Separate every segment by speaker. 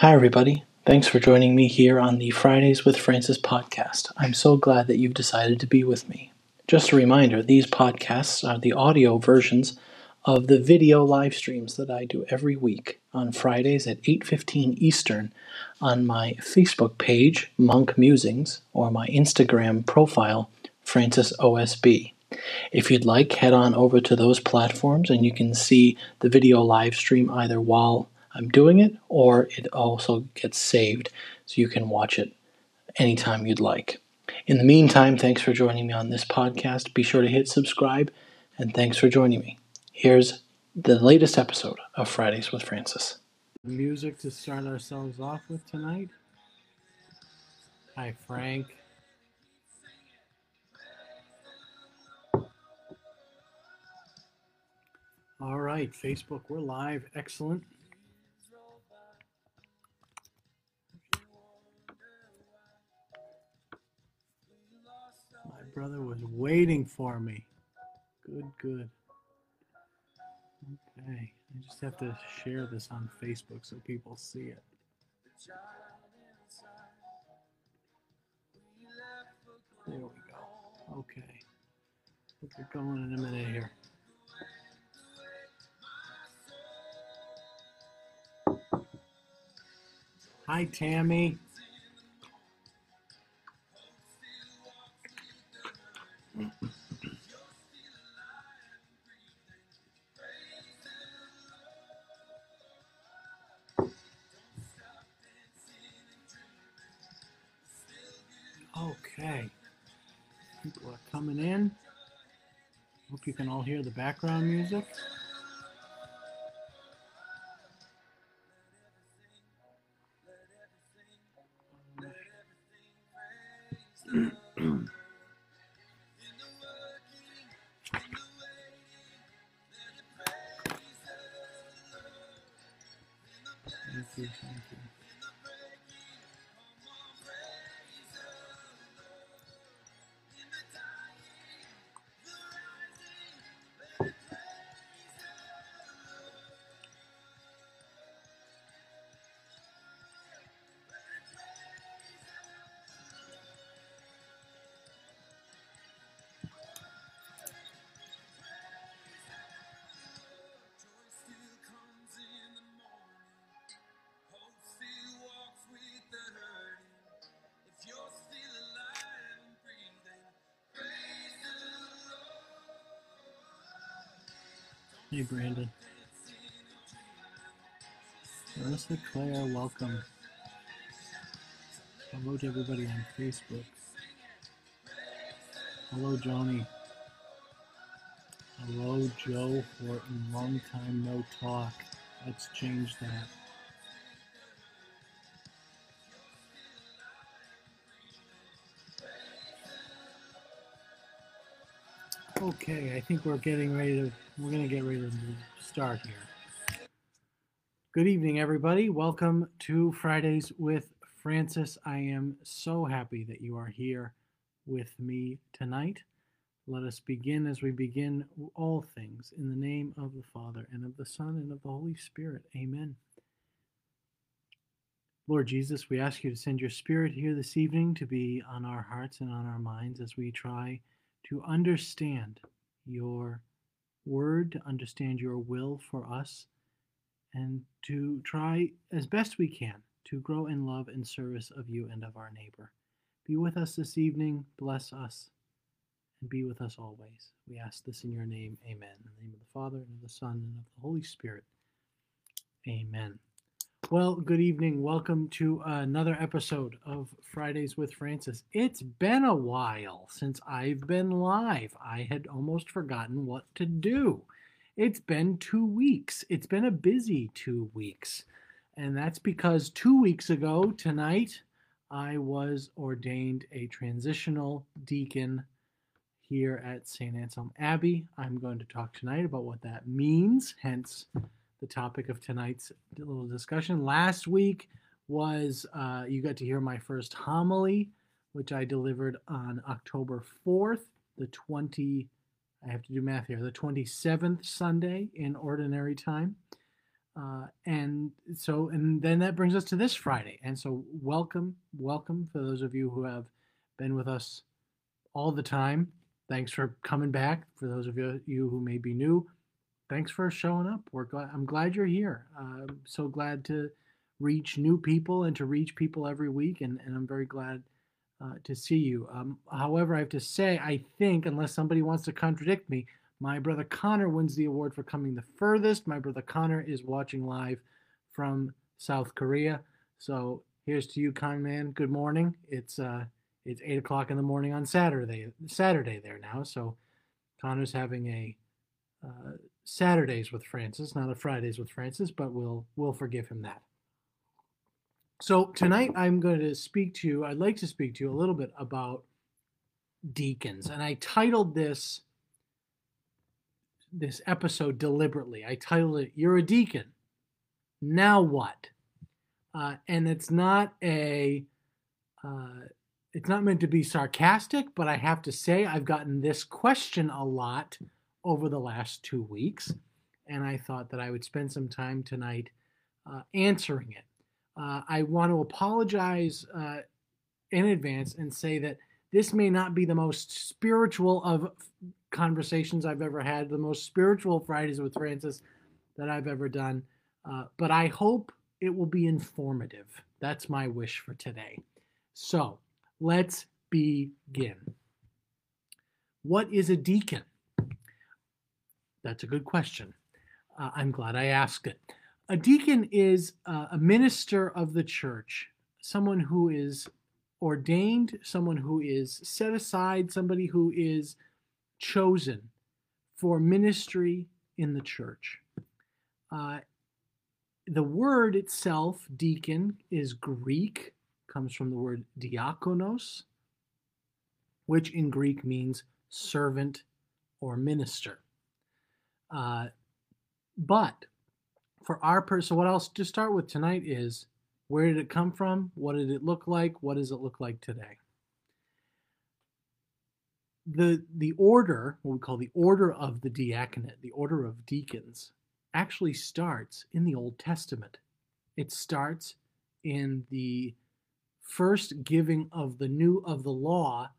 Speaker 1: Hi, everybody. Thanks for joining me here on the Fridays with Francis podcast. I'm so glad that you've decided to be with me. Just a reminder these podcasts are the audio versions of the video live streams that I do every week on Fridays at 8:15 Eastern on my Facebook page Monk Musings or my Instagram profile Francis OSB. If you'd like, head on over to those platforms and you can see the video live stream either while I'm doing it or it also gets saved so you can watch it anytime you'd like. In the meantime, thanks for joining me on this podcast. Be sure to hit subscribe and thanks for joining me. Here's the latest episode of Fridays with Francis.
Speaker 2: Music to start ourselves off with tonight. Hi, Frank. All right, Facebook, we're live. Excellent. Brother was waiting for me. Good, good. Okay, I just have to share this on Facebook so people see it. There we go. Okay. We'll get going in a minute here. Hi, Tammy. Okay. People are coming in. Hope you can all hear the background music. Hey, Brandon. Marissa Claire, welcome. Hello to everybody on Facebook. Hello, Johnny. Hello, Joe Horton. Long time no talk. Let's change that. Okay, I think we're getting ready to, we're going to get ready to start here. Good evening, everybody. Welcome to Fridays with Francis. I am so happy that you are here with me tonight. Let us begin as we begin all things in the name of the Father and of the Son and of the Holy Spirit. Amen. Lord Jesus, we ask you to send your Spirit here this evening to be on our hearts and on our minds as we try to understand your word, to understand your will for us, and to try as best we can to grow in love and service of you and of our neighbor. Be with us this evening, bless us, and be with us always. We ask this in your name. Amen. In the name of the Father, and of the Son, and of the Holy Spirit. Amen. Well, good evening. Welcome to another episode of Fridays with Francis. It's been a while since I've been live. I had almost forgotten what to do. It's been two weeks. It's been a busy two weeks. And that's because two weeks ago, tonight, I was ordained a transitional deacon here at St. Anselm Abbey. I'm going to talk tonight about what that means, hence the topic of tonight's little discussion. Last week was uh, you got to hear my first homily, which I delivered on October 4th, the 20, I have to do math here, the 27th Sunday in ordinary time.
Speaker 1: Uh, and so, and then that brings us to this Friday. And so, welcome, welcome for those of you who have been with us all the time. Thanks for coming back. For those of you, you who may be new, thanks for showing up. We're glad, I'm glad you're here. Uh, I'm so glad to reach new people and to reach people every week. And, and I'm very glad uh, to see you. Um, however, I have to say, I think, unless somebody wants to contradict me, my brother Connor wins the award for coming the furthest. My brother Connor is watching live from South Korea. So here's to you, Con Man. Good morning. It's uh, it's eight o'clock in the morning on Saturday. Saturday there now. So Connor's having a uh, Saturdays with Francis, not a Fridays with Francis, but we'll we'll forgive him that. So tonight I'm going to speak to you. I'd like to speak to you a little bit about deacons, and I titled this this episode deliberately. I titled it "You're a Deacon." Now what? Uh, and it's not a uh, it's not meant to be sarcastic, but I have to say I've gotten this question a lot over the last two weeks, and I thought that I would spend some time tonight uh, answering it. Uh, I want to apologize uh, in advance and say that this may not be the most spiritual of conversations I've ever had, the most spiritual Fridays with Francis that I've ever done. Uh, but I hope it will be informative. That's my wish for today. So let's begin. What is a deacon? That's a good question. Uh, I'm glad I asked it. A deacon is uh, a minister of the church, someone who is ordained, someone who is set aside, somebody who is chosen for ministry in the church. Uh, the word itself, deacon, is Greek, comes from the word diakonos, which in Greek means servant or minister. Uh, but for our person, what else to start with tonight is where did it come from? What did it look like? What does it look like today? the the order, what we call the order of the diaconate, the order of deacons, actually starts in the Old Testament. It starts in the first giving of the new of the law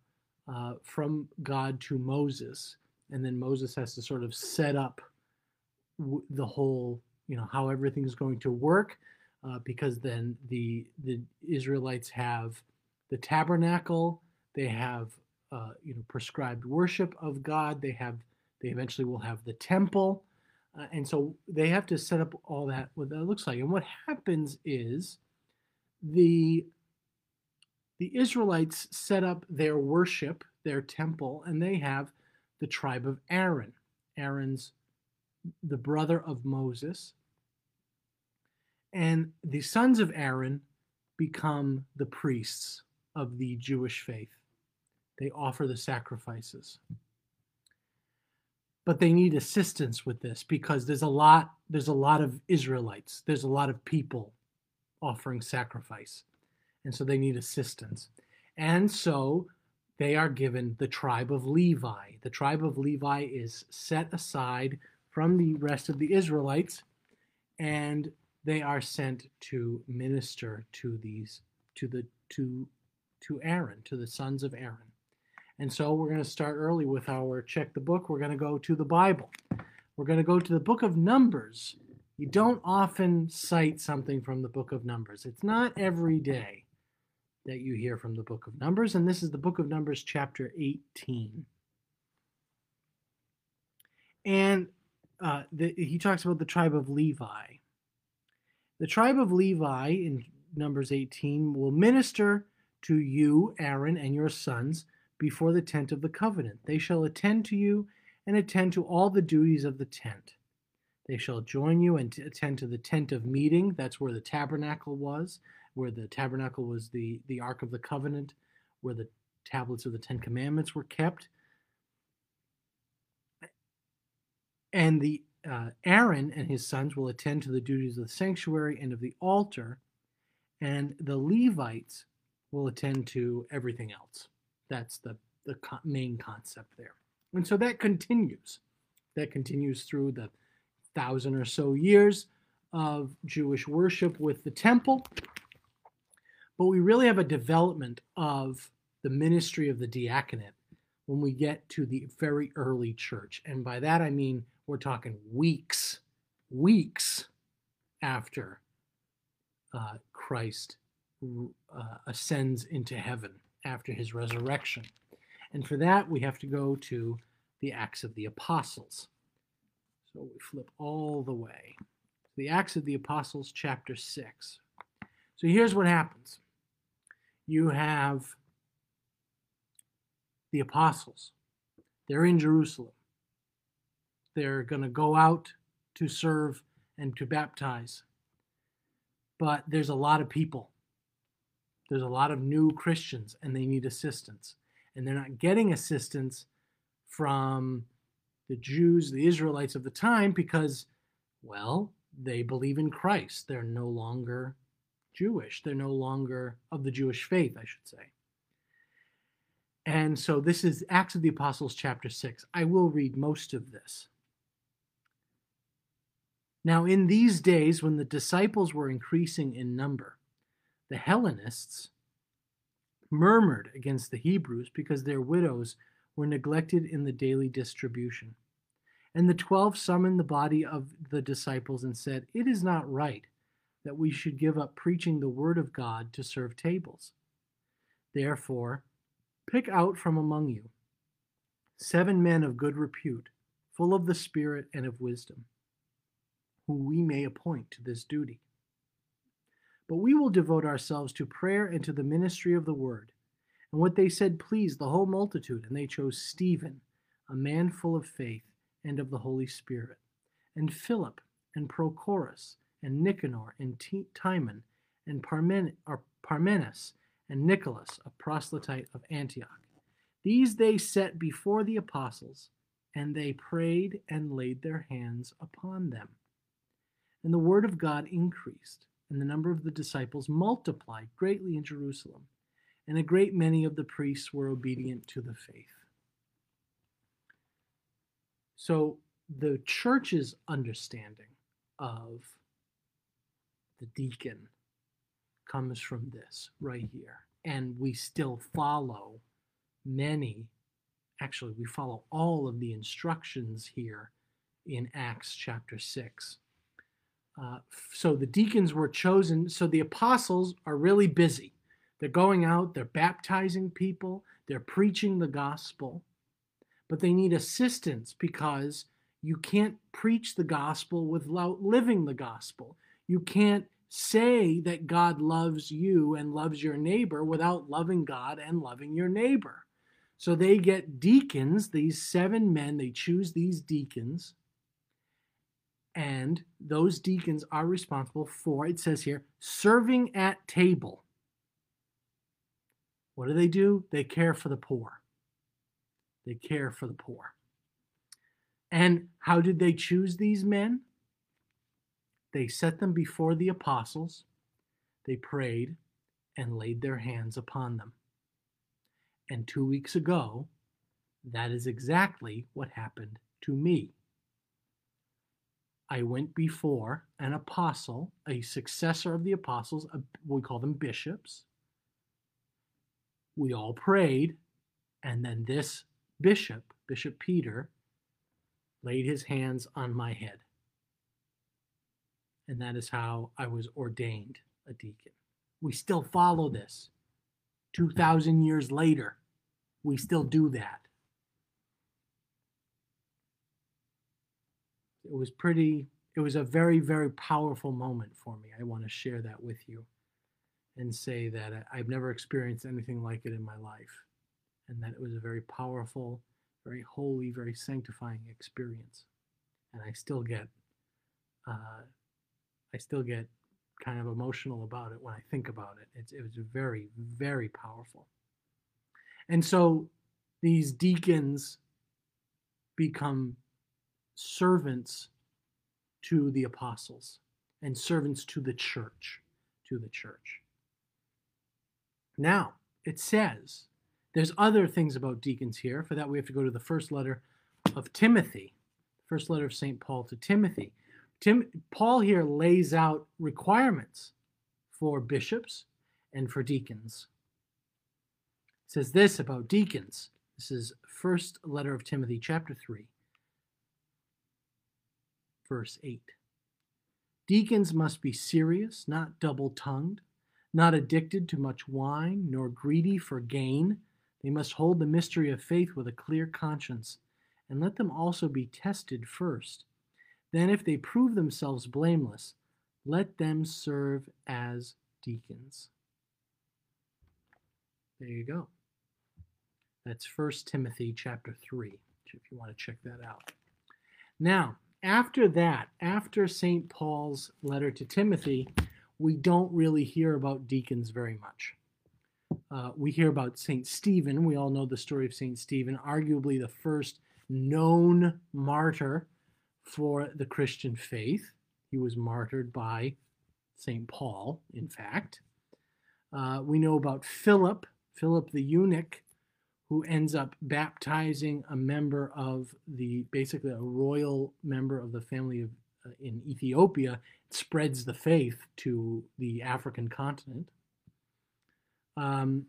Speaker 1: uh, from God to Moses, and then Moses has to sort of set up w- the whole, you know, how everything is going to work, uh, because then the the Israelites have the tabernacle, they have uh, you know prescribed worship of God. They have they eventually will have the temple, uh, and so they have to set up all that what that looks like. And what happens is the the Israelites set up their worship, their temple, and they have the tribe of Aaron. Aaron's the brother of Moses. And the sons of Aaron become the priests of the Jewish faith they offer the sacrifices. But they need assistance with this because there's a lot there's a lot of Israelites. There's a lot of people offering sacrifice. And so they need assistance. And so they are given the tribe of Levi. The tribe of Levi is set aside from the rest of the Israelites and they are sent to minister to these to the to to Aaron, to the sons of Aaron. And so we're going to start early with our check the book. We're going to go to the Bible. We're going to go to the book of Numbers. You don't often cite something from the book of Numbers. It's not every day that you hear from the book of Numbers, and this is the book of Numbers, chapter 18. And uh, the, he talks about the tribe of Levi. The tribe of Levi in Numbers 18 will minister to you, Aaron, and your sons before the tent of the covenant. They shall attend to you and attend to all the duties of the tent. They shall join you and attend to the tent of meeting. That's where the tabernacle was, where the tabernacle was the, the Ark of the Covenant, where the tablets of the Ten Commandments were kept. And the uh, Aaron and his sons will attend to the duties of the sanctuary and of the altar, and the Levites will attend to everything else. That's the, the main concept there. And so that continues. That continues through the thousand or so years of Jewish worship with the temple, but we really have a development of the ministry of the diaconate when we get to the very early church. And by that I mean we're talking weeks, weeks after uh, Christ uh, ascends into heaven after his resurrection. And for that, we have to go to the Acts of the Apostles. So we flip all the way. The Acts of the Apostles, chapter 6. So here's what happens you have the apostles, they're in Jerusalem. They're going to go out to serve and to baptize. But there's a lot of people. There's a lot of new Christians, and they need assistance. And they're not getting assistance from the Jews, the Israelites of the time, because, well, they believe in Christ. They're no longer Jewish. They're no longer of the Jewish faith, I should say. And so this is Acts of the Apostles, chapter 6. I will read most of this. Now, in these days, when the disciples were increasing in number, the Hellenists murmured against the Hebrews because their widows were neglected in the daily distribution. And the twelve summoned the body of the disciples and said, It is not right that we should give up preaching the word of God to serve tables. Therefore, pick out from among you seven men of good repute, full of the Spirit and of wisdom who we may appoint to this duty. But we will devote ourselves to prayer and to the ministry of the word. And what they said pleased the whole multitude, and they chose Stephen, a man full of faith and of the Holy Spirit, and Philip, and Prochorus, and Nicanor, and Timon, and Parmen- Parmenas, and Nicholas, a proselyte of Antioch. These they set before the apostles, and they prayed and laid their hands upon them. And the word of God increased, and the number of the disciples multiplied greatly in Jerusalem, and a great many of the priests were obedient to the faith. So the church's understanding of the deacon comes from this right here. And we still follow many, actually, we follow all of the instructions here in Acts chapter 6. Uh, so the deacons were chosen. So the apostles are really busy. They're going out, they're baptizing people, they're preaching the gospel, but they need assistance because you can't preach the gospel without living the gospel. You can't say that God loves you and loves your neighbor without loving God and loving your neighbor. So they get deacons, these seven men, they choose these deacons and those deacons are responsible for, it says here, serving at table. What do they do? They care for the poor. They care for the poor. And how did they choose these men? They set them before the apostles, they prayed, and laid their hands upon them. And two weeks ago, that is exactly what happened to me. I went before an apostle, a successor of the apostles, we call them bishops. We all prayed, and then this bishop, Bishop Peter, laid his hands on my head. And that is how I was ordained a deacon. We still follow this. 2,000 years later, we still do that. it was pretty it was a very very powerful moment for me i want to share that with you and say that i've never experienced anything like it in my life and that it was a very powerful very holy very sanctifying experience and i still get uh, i still get kind of emotional about it when i think about it it's, it was very very powerful and so these deacons become servants to the apostles and servants to the church, to the church. Now, it says, there's other things about deacons here. For that, we have to go to the first letter of Timothy, first letter of St. Paul to Timothy. Tim, Paul here lays out requirements for bishops and for deacons. It says this about deacons. This is first letter of Timothy, chapter 3, verse 8. Deacons must be serious, not double tongued, not addicted to much wine, nor greedy for gain. They must hold the mystery of faith with a clear conscience, and let them also be tested first. Then, if they prove themselves blameless, let them serve as deacons. There you go. That's 1 Timothy chapter 3, if you want to check that out. Now, after that, after St. Paul's letter to Timothy, we don't really hear about deacons very much. Uh, we hear about St. Stephen. We all know the story of St. Stephen, arguably the first known martyr for the Christian faith. He was martyred by St. Paul, in fact. Uh, we know about Philip, Philip the eunuch, who ends up baptizing a member of the basically a royal member of the family of uh, in Ethiopia spreads the faith to the African continent. Um,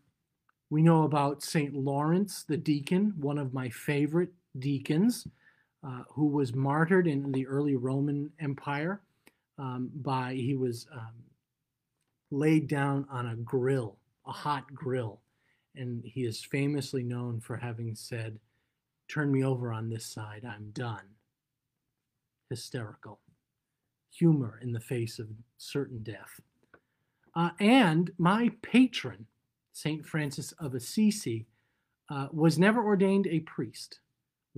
Speaker 1: we know about St. Lawrence the deacon, one of my favorite deacons, uh, who was martyred in the early Roman Empire um, by, he was um, laid down on a grill, a hot grill. And he is famously known for having said, Turn me over on this side, I'm done. Hysterical. Humor in the face of certain death. Uh, and my patron, St. Francis of Assisi, uh, was never ordained a priest.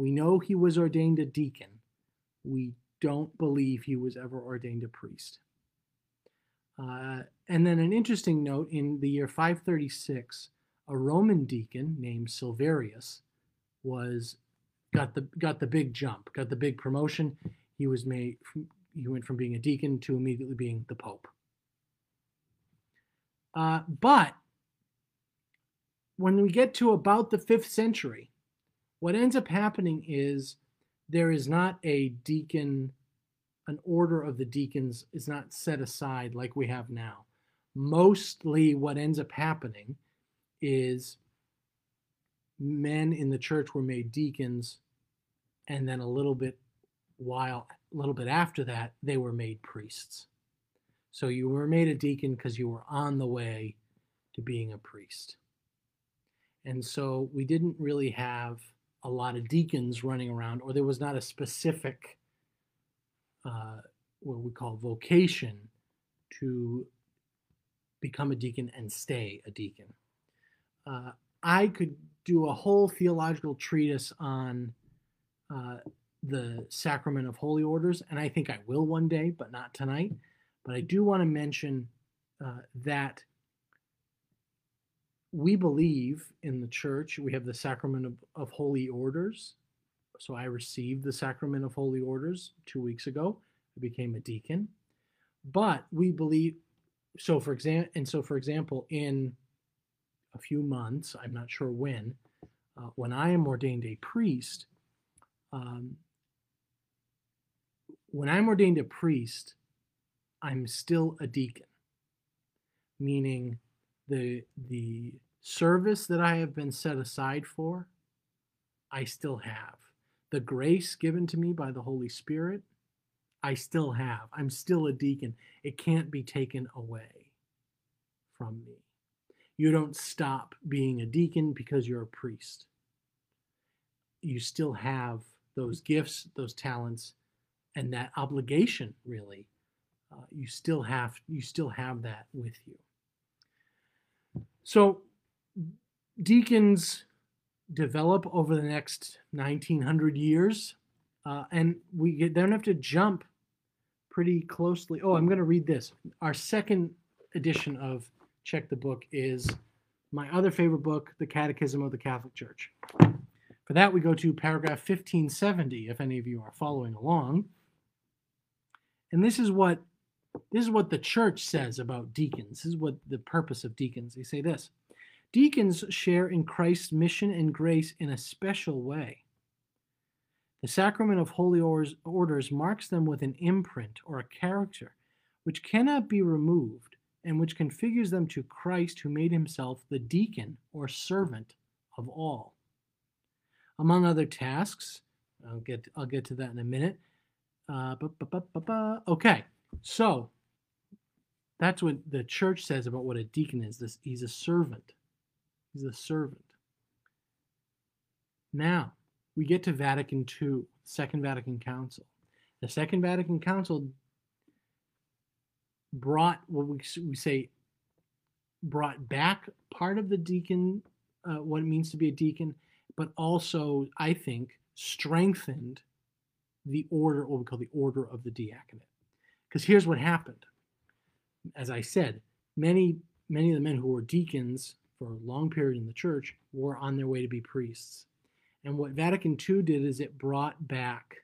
Speaker 1: We know he was ordained a deacon. We don't believe he was ever ordained a priest. Uh, and then an interesting note in the year 536, a Roman deacon named Silverius was got the got the big jump, got the big promotion. He was made he went from being a deacon to immediately being the pope. Uh, but when we get to about the fifth century, what ends up happening is there is not a deacon, an order of the deacons is not set aside like we have now. Mostly, what ends up happening is men in the church were made deacons, and then a little bit while a little bit after that, they were made priests. So you were made a deacon because you were on the way to being a priest. And so we didn't really have a lot of deacons running around, or there was not a specific, uh, what we call vocation to become a deacon and stay a deacon. Uh, I could do a whole theological treatise on uh, the sacrament of holy orders, and I think I will one day, but not tonight. But I do want to mention uh, that we believe in the church, we have the sacrament of, of holy orders. So I received the sacrament of holy orders two weeks ago. I became a deacon. But we believe, so for example, and so for example, in a few months, I'm not sure when, uh, when I am ordained a priest, um, when I'm ordained a priest, I'm still a deacon, meaning the the service that I have been set aside for, I still have. The grace given to me by the Holy Spirit, I still have. I'm still a deacon. It can't be taken away from me. You don't stop being a deacon because you're a priest. You still have those gifts, those talents, and that obligation really uh, you still have you still have that with you so deacons develop over the next 1900 years uh, and we get, don't have to jump pretty closely. Oh i'm going to read this. Our second edition of check the book is my other favorite book the catechism of the catholic church. For that we go to paragraph 1570 if any of you are following along. And this is what this is what the church says about deacons. This is what the purpose of deacons. They say this. Deacons share in Christ's mission and grace in a special way. The sacrament of holy orders marks them with an imprint or a character which cannot be removed and which configures them to Christ who made himself the deacon or servant of all. Among other tasks, I'll get I'll get to that in a minute. Uh, okay, so that's what the church says about what a deacon is. This he's a servant. He's a servant. Now we get to Vatican II, Second Vatican Council. The Second Vatican Council brought what we, we say brought back part of the deacon, uh, what it means to be a deacon, but also I think strengthened the order, what we call the order of the diaconate. Because here's what happened. As I said, many many of the men who were deacons for a long period in the church were on their way to be priests. And what Vatican II did is it brought back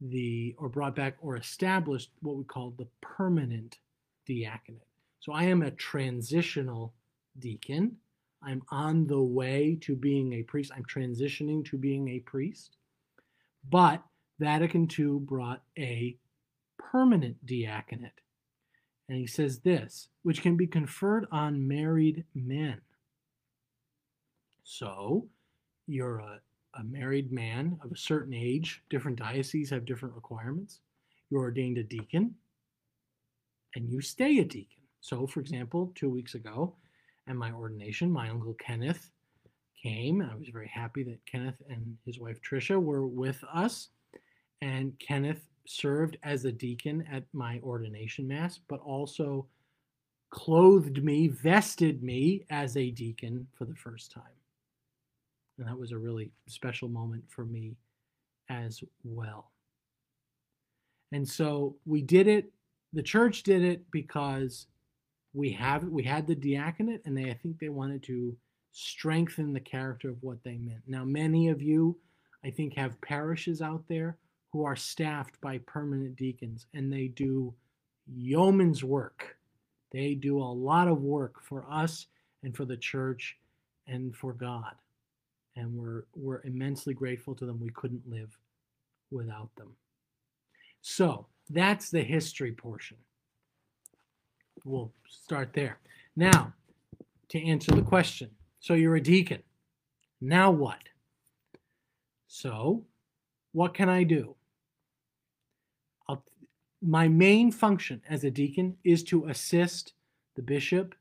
Speaker 1: the, or brought back or established what we call the permanent diaconate. So I am a transitional deacon. I'm on the way to being a priest. I'm transitioning to being a priest. But Vatican II brought a permanent diaconate. And he says this, which can be conferred on married men. So you're a, a married man of a certain age, different dioceses have different requirements. You're ordained a deacon and you stay a deacon. So, for example, two weeks ago at my ordination, my uncle Kenneth came. I was very happy that Kenneth and his wife Tricia were with us. And Kenneth served as a deacon at my ordination mass, but also clothed me, vested me as a deacon for the first time. And that was a really special moment for me as well. And so we did it, the church did it because we have we had the diaconate and they I think they wanted to strengthen the character of what they meant. Now many of you I think have parishes out there who are staffed by permanent deacons and they do yeoman's work. They do a lot of work for us and for the church and for God and we're we're immensely grateful to them. We couldn't live without them. So that's the history portion. We'll start there. Now, to answer the question. So you're a deacon. Now what? So, what can I do? My main function as a deacon is to assist the bishop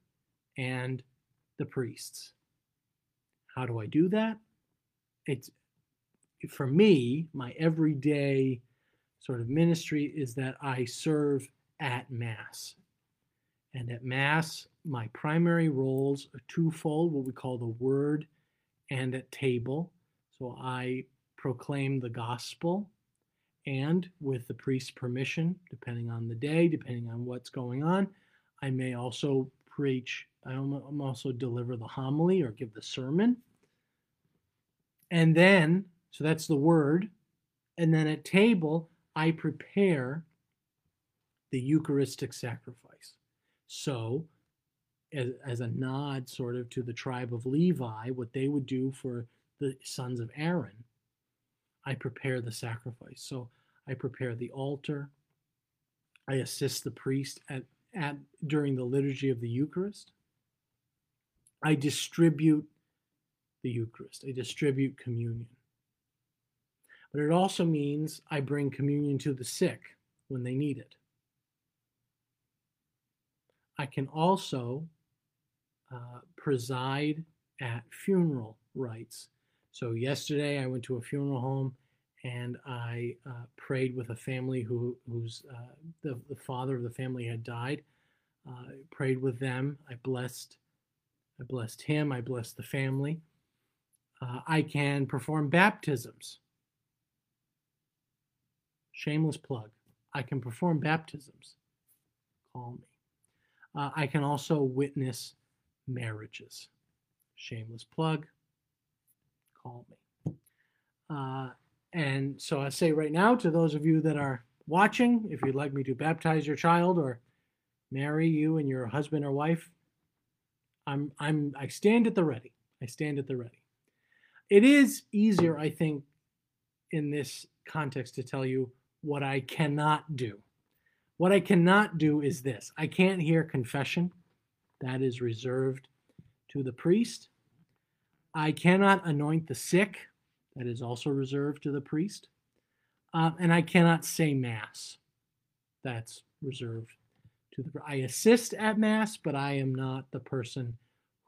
Speaker 1: and the priests. How do I do that? It's for me, my everyday sort of ministry is that I serve at Mass. And at Mass, my primary roles are twofold what we call the Word and at table. So I proclaim the gospel, and with the priest's permission, depending on the day, depending on what's going on, I may also preach I'm also deliver the homily or give the sermon. And then, so that's the word. And then at table, I prepare the Eucharistic sacrifice. So, as, as a nod sort of to the tribe of Levi, what they would do for the sons of Aaron, I prepare the sacrifice. So, I prepare the altar. I assist the priest at, at during the liturgy of the Eucharist. I distribute the Eucharist, I distribute communion. But it also means I bring communion to the sick when they need it. I can also uh, preside at funeral rites. So, yesterday I went to a funeral home and I uh, prayed with a family who, whose uh, the, the father of the family had died. Uh, I prayed with them. I blessed I blessed him, I blessed the family. Uh, I can perform baptisms. Shameless plug. I can perform baptisms. Call me. Uh, I can also witness marriages. Shameless plug. Call me. Uh, and so I say right now to those of you that are watching, if you'd like me to baptize your child or marry you and your husband or wife, I'm I'm I stand at the ready. I stand at the ready. It is easier, I think, in this context to tell you what I cannot do. What I cannot do is this I can't hear confession, that is reserved to the priest. I cannot anoint the sick, that is also reserved to the priest. Uh, and I cannot say Mass, that's reserved to the. I assist at Mass, but I am not the person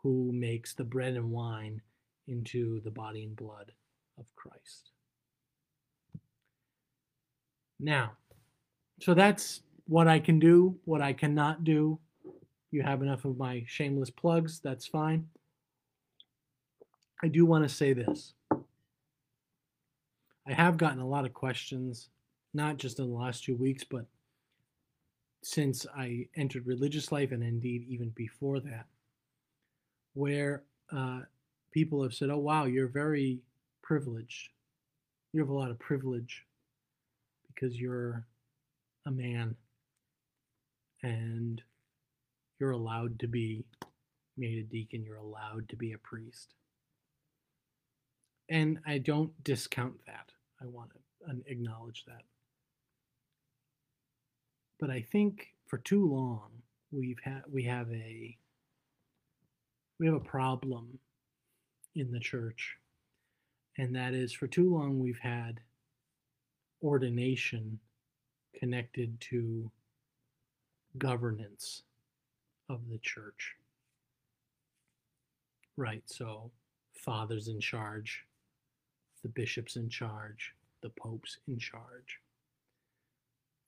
Speaker 1: who makes the bread and wine into the body and blood of Christ. Now, so that's what I can do, what I cannot do. You have enough of my shameless plugs, that's fine. I do want to say this. I have gotten a lot of questions, not just in the last two weeks, but since I entered religious life and indeed even before that, where uh, people have said, Oh, wow, you're very privileged. You have a lot of privilege because you're a man and you're allowed to be made a deacon, you're allowed to be a priest. And I don't discount that. I want to acknowledge that. But I think for too long we've had we have a we have a problem in the church. And that is for too long we've had ordination connected to governance of the church. Right, so father's in charge, the bishop's in charge, the pope's in charge.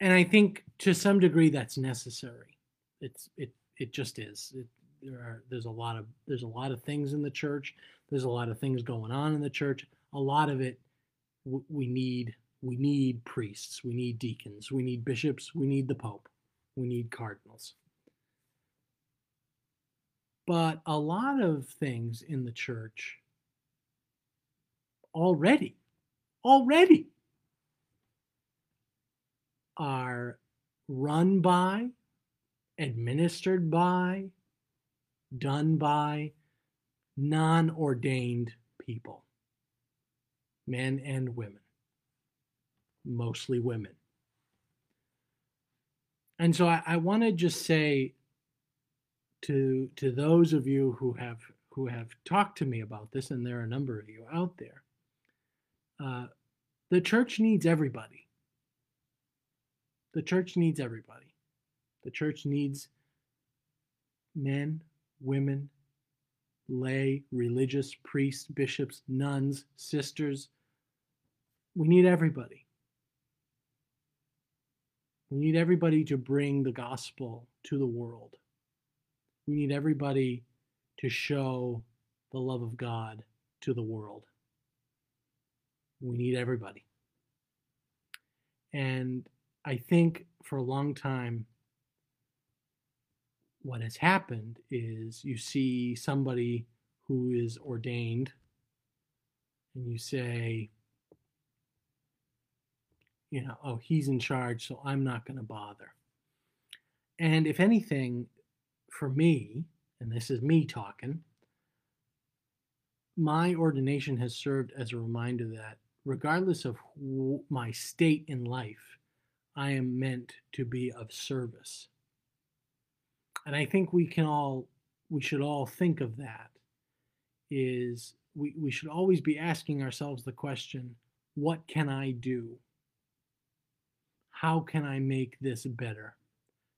Speaker 1: And I think to some degree that's necessary. It's it it just is. It, there are there's a lot of there's a lot of things in the church. There's a lot of things going on in the church. A lot of it we need we need priests, we need deacons, we need bishops, we need the pope, we need cardinals. But a lot of things in the church already, already are run by, administered by, done by non ordained people, men and women mostly women. And so I, I want to just say to to those of you who have who have talked to me about this, and there are a number of you out there, uh, the church needs everybody. The church needs everybody. The church needs men, women, lay, religious, priests, bishops, nuns, sisters. We need everybody. We need everybody to bring the gospel to the world. We need everybody to show the love of God to the world. We need everybody. And I think for a long time, what has happened is you see somebody who is ordained and you say, you know, oh, he's in charge, so I'm not going to bother. And if anything, for me, and this is me talking, my ordination has served as a reminder that regardless of my state in life, I am meant to be of service. And I think we can all, we should all think of that is we, we should always be asking ourselves the question, what can I do? how can I make this better?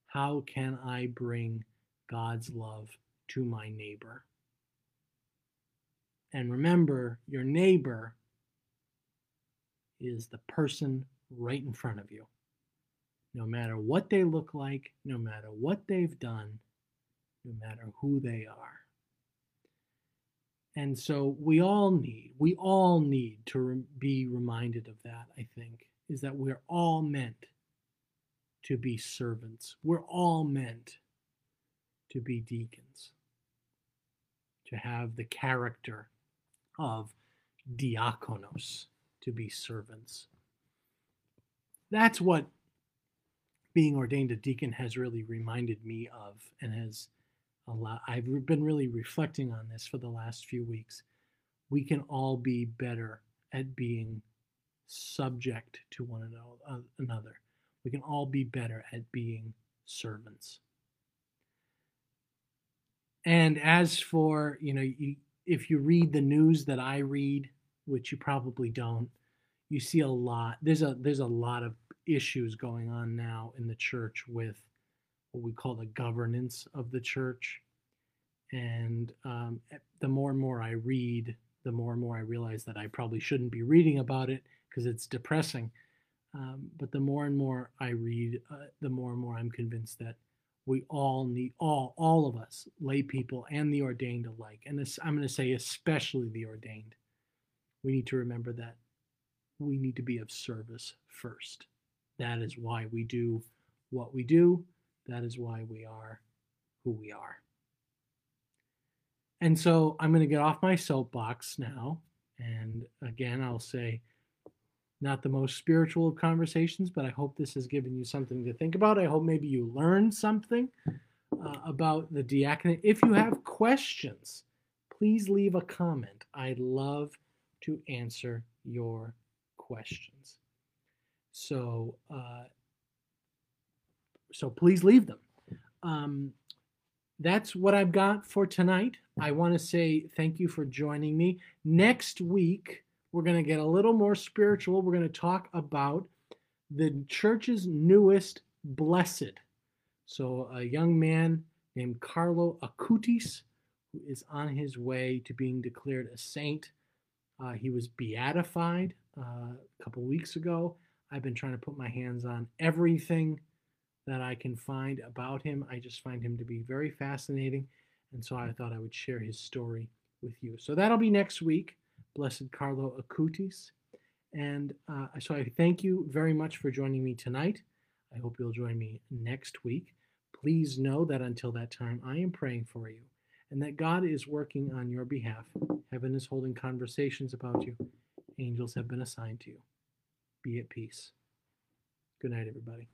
Speaker 1: How can I bring God's love to my neighbor? And remember, your neighbor is the person right in front of you. No matter what they look like, no matter what they've done, no matter who they are. And so we all need, we all need to re- be reminded of that, I think is that we're all meant to be servants. We're all meant to be deacons, to have the character of diakonos, to be servants. That's what being ordained a deacon has really reminded me of and has allowed, I've been really reflecting on this for the last few weeks. We can all be better at being subject to one uh, another. We can all be better at being servants. And as for, you know, you, if you read the news that I read, which you probably don't, you see a lot. There's a there's a lot of issues going on now in the church with what we call the governance of the church. And um, eh, the more and more I read, the more and more I realize that I probably shouldn't be reading about it because it's depressing. Um, but the more and more I read, uh, the more and more I'm convinced that we all need all all of us, lay people and the ordained alike, and this, I'm going to say especially the ordained. We need to remember that we need to be of service first. That is why we do what we do. That is why we are who we are. And so I'm going to get off my soapbox now. And again, I'll say, not the most spiritual of conversations, but I hope this has given you something to think about. I hope maybe you learned something uh, about the diaconate. If you have questions, please leave a comment. I'd love to answer your questions. So, uh, so please leave them. Um, that's what I've got for tonight. I want to say thank you for joining me. Next week, we're going to get a little more spiritual. We're going to talk about the church's newest blessed. So, a young man named Carlo Acutis, who is on his way to being declared a saint. Uh, he was beatified uh, a couple weeks ago. I've been trying to put my hands on everything that I can find about him. I just find him to be very fascinating. And so I thought I would share his story with you. So that'll be next week. Blessed Carlo Acutis. And uh, so I thank you very much for joining me tonight. I hope you'll join me next week. Please know that until that time, I am praying for you and that God is working on your behalf. Heaven is holding conversations about you. Angels have been assigned to you. Be at peace. Good night, everybody.